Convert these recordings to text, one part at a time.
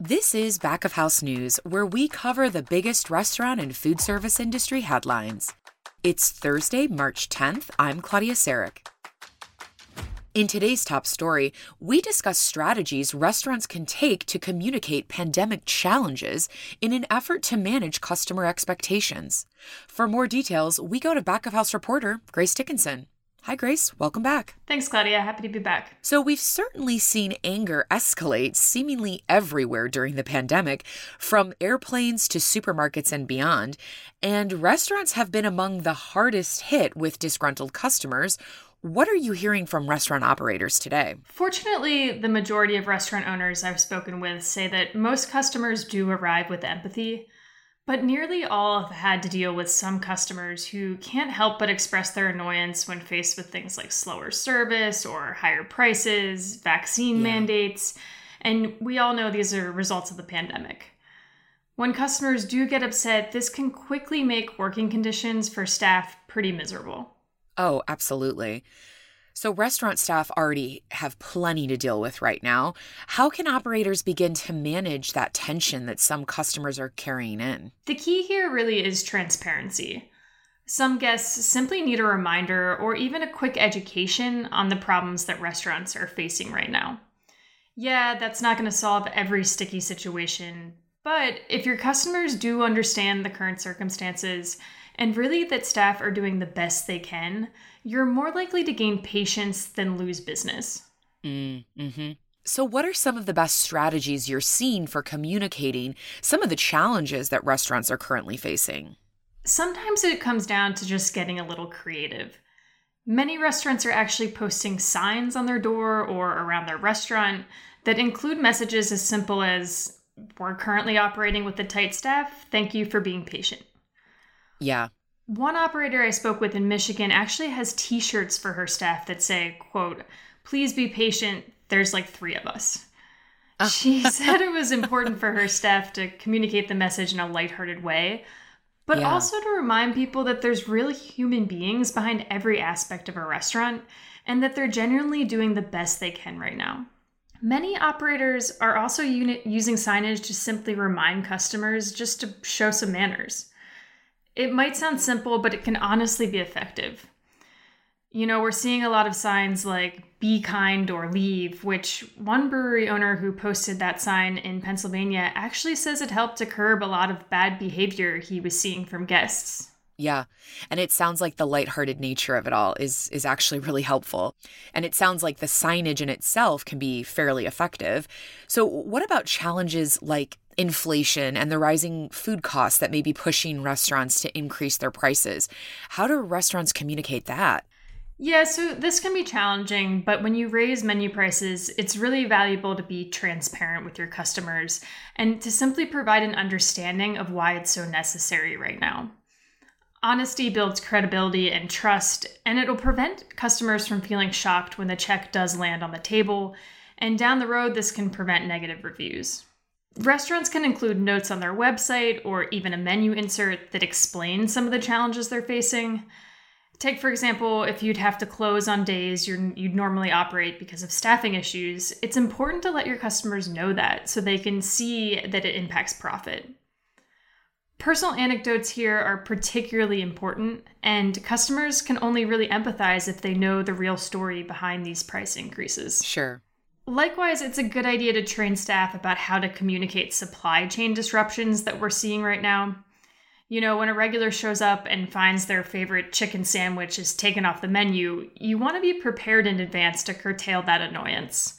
This is Back of House News, where we cover the biggest restaurant and food service industry headlines. It's Thursday, March 10th. I'm Claudia Sarek. In today's top story, we discuss strategies restaurants can take to communicate pandemic challenges in an effort to manage customer expectations. For more details, we go to back of house reporter Grace Dickinson. Hi, Grace. Welcome back. Thanks, Claudia. Happy to be back. So, we've certainly seen anger escalate seemingly everywhere during the pandemic, from airplanes to supermarkets and beyond. And restaurants have been among the hardest hit with disgruntled customers. What are you hearing from restaurant operators today? Fortunately, the majority of restaurant owners I've spoken with say that most customers do arrive with empathy. But nearly all have had to deal with some customers who can't help but express their annoyance when faced with things like slower service or higher prices, vaccine yeah. mandates, and we all know these are results of the pandemic. When customers do get upset, this can quickly make working conditions for staff pretty miserable. Oh, absolutely. So, restaurant staff already have plenty to deal with right now. How can operators begin to manage that tension that some customers are carrying in? The key here really is transparency. Some guests simply need a reminder or even a quick education on the problems that restaurants are facing right now. Yeah, that's not going to solve every sticky situation, but if your customers do understand the current circumstances and really that staff are doing the best they can, you're more likely to gain patience than lose business. Mm, hmm So, what are some of the best strategies you're seeing for communicating some of the challenges that restaurants are currently facing? Sometimes it comes down to just getting a little creative. Many restaurants are actually posting signs on their door or around their restaurant that include messages as simple as, We're currently operating with a tight staff. Thank you for being patient. Yeah, one operator I spoke with in Michigan actually has t-shirts for her staff that say, quote, please be patient, there's like three of us. Oh. She said it was important for her staff to communicate the message in a lighthearted way, but yeah. also to remind people that there's real human beings behind every aspect of a restaurant and that they're genuinely doing the best they can right now. Many operators are also using signage to simply remind customers just to show some manners. It might sound simple, but it can honestly be effective. You know, we're seeing a lot of signs like be kind or leave, which one brewery owner who posted that sign in Pennsylvania actually says it helped to curb a lot of bad behavior he was seeing from guests. Yeah. And it sounds like the lighthearted nature of it all is is actually really helpful. And it sounds like the signage in itself can be fairly effective. So what about challenges like inflation and the rising food costs that may be pushing restaurants to increase their prices? How do restaurants communicate that? Yeah, so this can be challenging, but when you raise menu prices, it's really valuable to be transparent with your customers and to simply provide an understanding of why it's so necessary right now. Honesty builds credibility and trust, and it'll prevent customers from feeling shocked when the check does land on the table. And down the road, this can prevent negative reviews. Restaurants can include notes on their website or even a menu insert that explains some of the challenges they're facing. Take, for example, if you'd have to close on days you'd normally operate because of staffing issues, it's important to let your customers know that so they can see that it impacts profit. Personal anecdotes here are particularly important, and customers can only really empathize if they know the real story behind these price increases. Sure. Likewise, it's a good idea to train staff about how to communicate supply chain disruptions that we're seeing right now. You know, when a regular shows up and finds their favorite chicken sandwich is taken off the menu, you want to be prepared in advance to curtail that annoyance.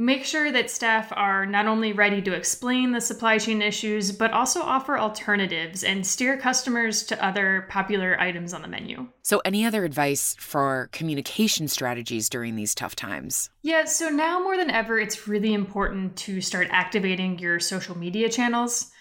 Make sure that staff are not only ready to explain the supply chain issues, but also offer alternatives and steer customers to other popular items on the menu. So, any other advice for communication strategies during these tough times? Yeah, so now more than ever, it's really important to start activating your social media channels.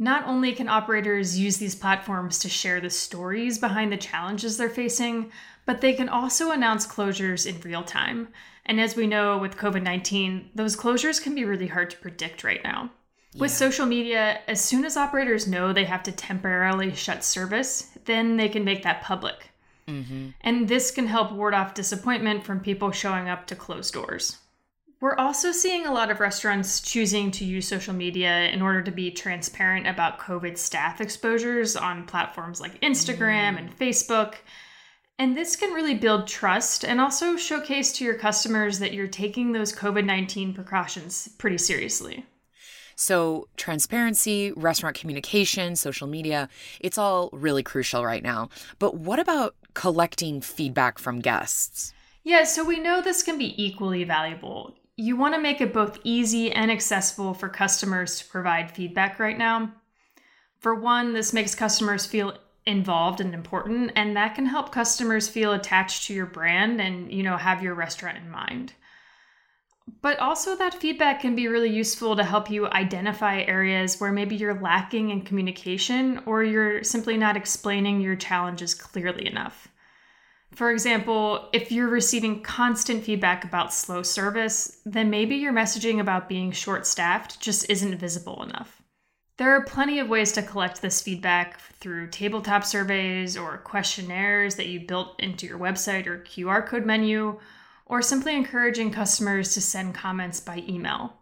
Not only can operators use these platforms to share the stories behind the challenges they're facing, but they can also announce closures in real time. And as we know with COVID 19, those closures can be really hard to predict right now. Yeah. With social media, as soon as operators know they have to temporarily shut service, then they can make that public. Mm-hmm. And this can help ward off disappointment from people showing up to close doors. We're also seeing a lot of restaurants choosing to use social media in order to be transparent about COVID staff exposures on platforms like Instagram and mm. Facebook. And this can really build trust and also showcase to your customers that you're taking those COVID 19 precautions pretty seriously. So, transparency, restaurant communication, social media, it's all really crucial right now. But what about collecting feedback from guests? Yeah, so we know this can be equally valuable. You want to make it both easy and accessible for customers to provide feedback right now. For one, this makes customers feel involved and important, and that can help customers feel attached to your brand and, you know, have your restaurant in mind. But also, that feedback can be really useful to help you identify areas where maybe you're lacking in communication or you're simply not explaining your challenges clearly enough. For example, if you're receiving constant feedback about slow service, then maybe your messaging about being short staffed just isn't visible enough. There are plenty of ways to collect this feedback through tabletop surveys or questionnaires that you built into your website or QR code menu, or simply encouraging customers to send comments by email.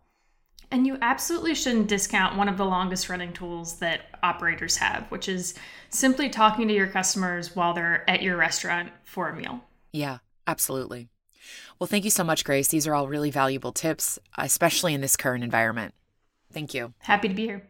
And you absolutely shouldn't discount one of the longest running tools that operators have, which is simply talking to your customers while they're at your restaurant for a meal. Yeah, absolutely. Well, thank you so much, Grace. These are all really valuable tips, especially in this current environment. Thank you. Happy to be here.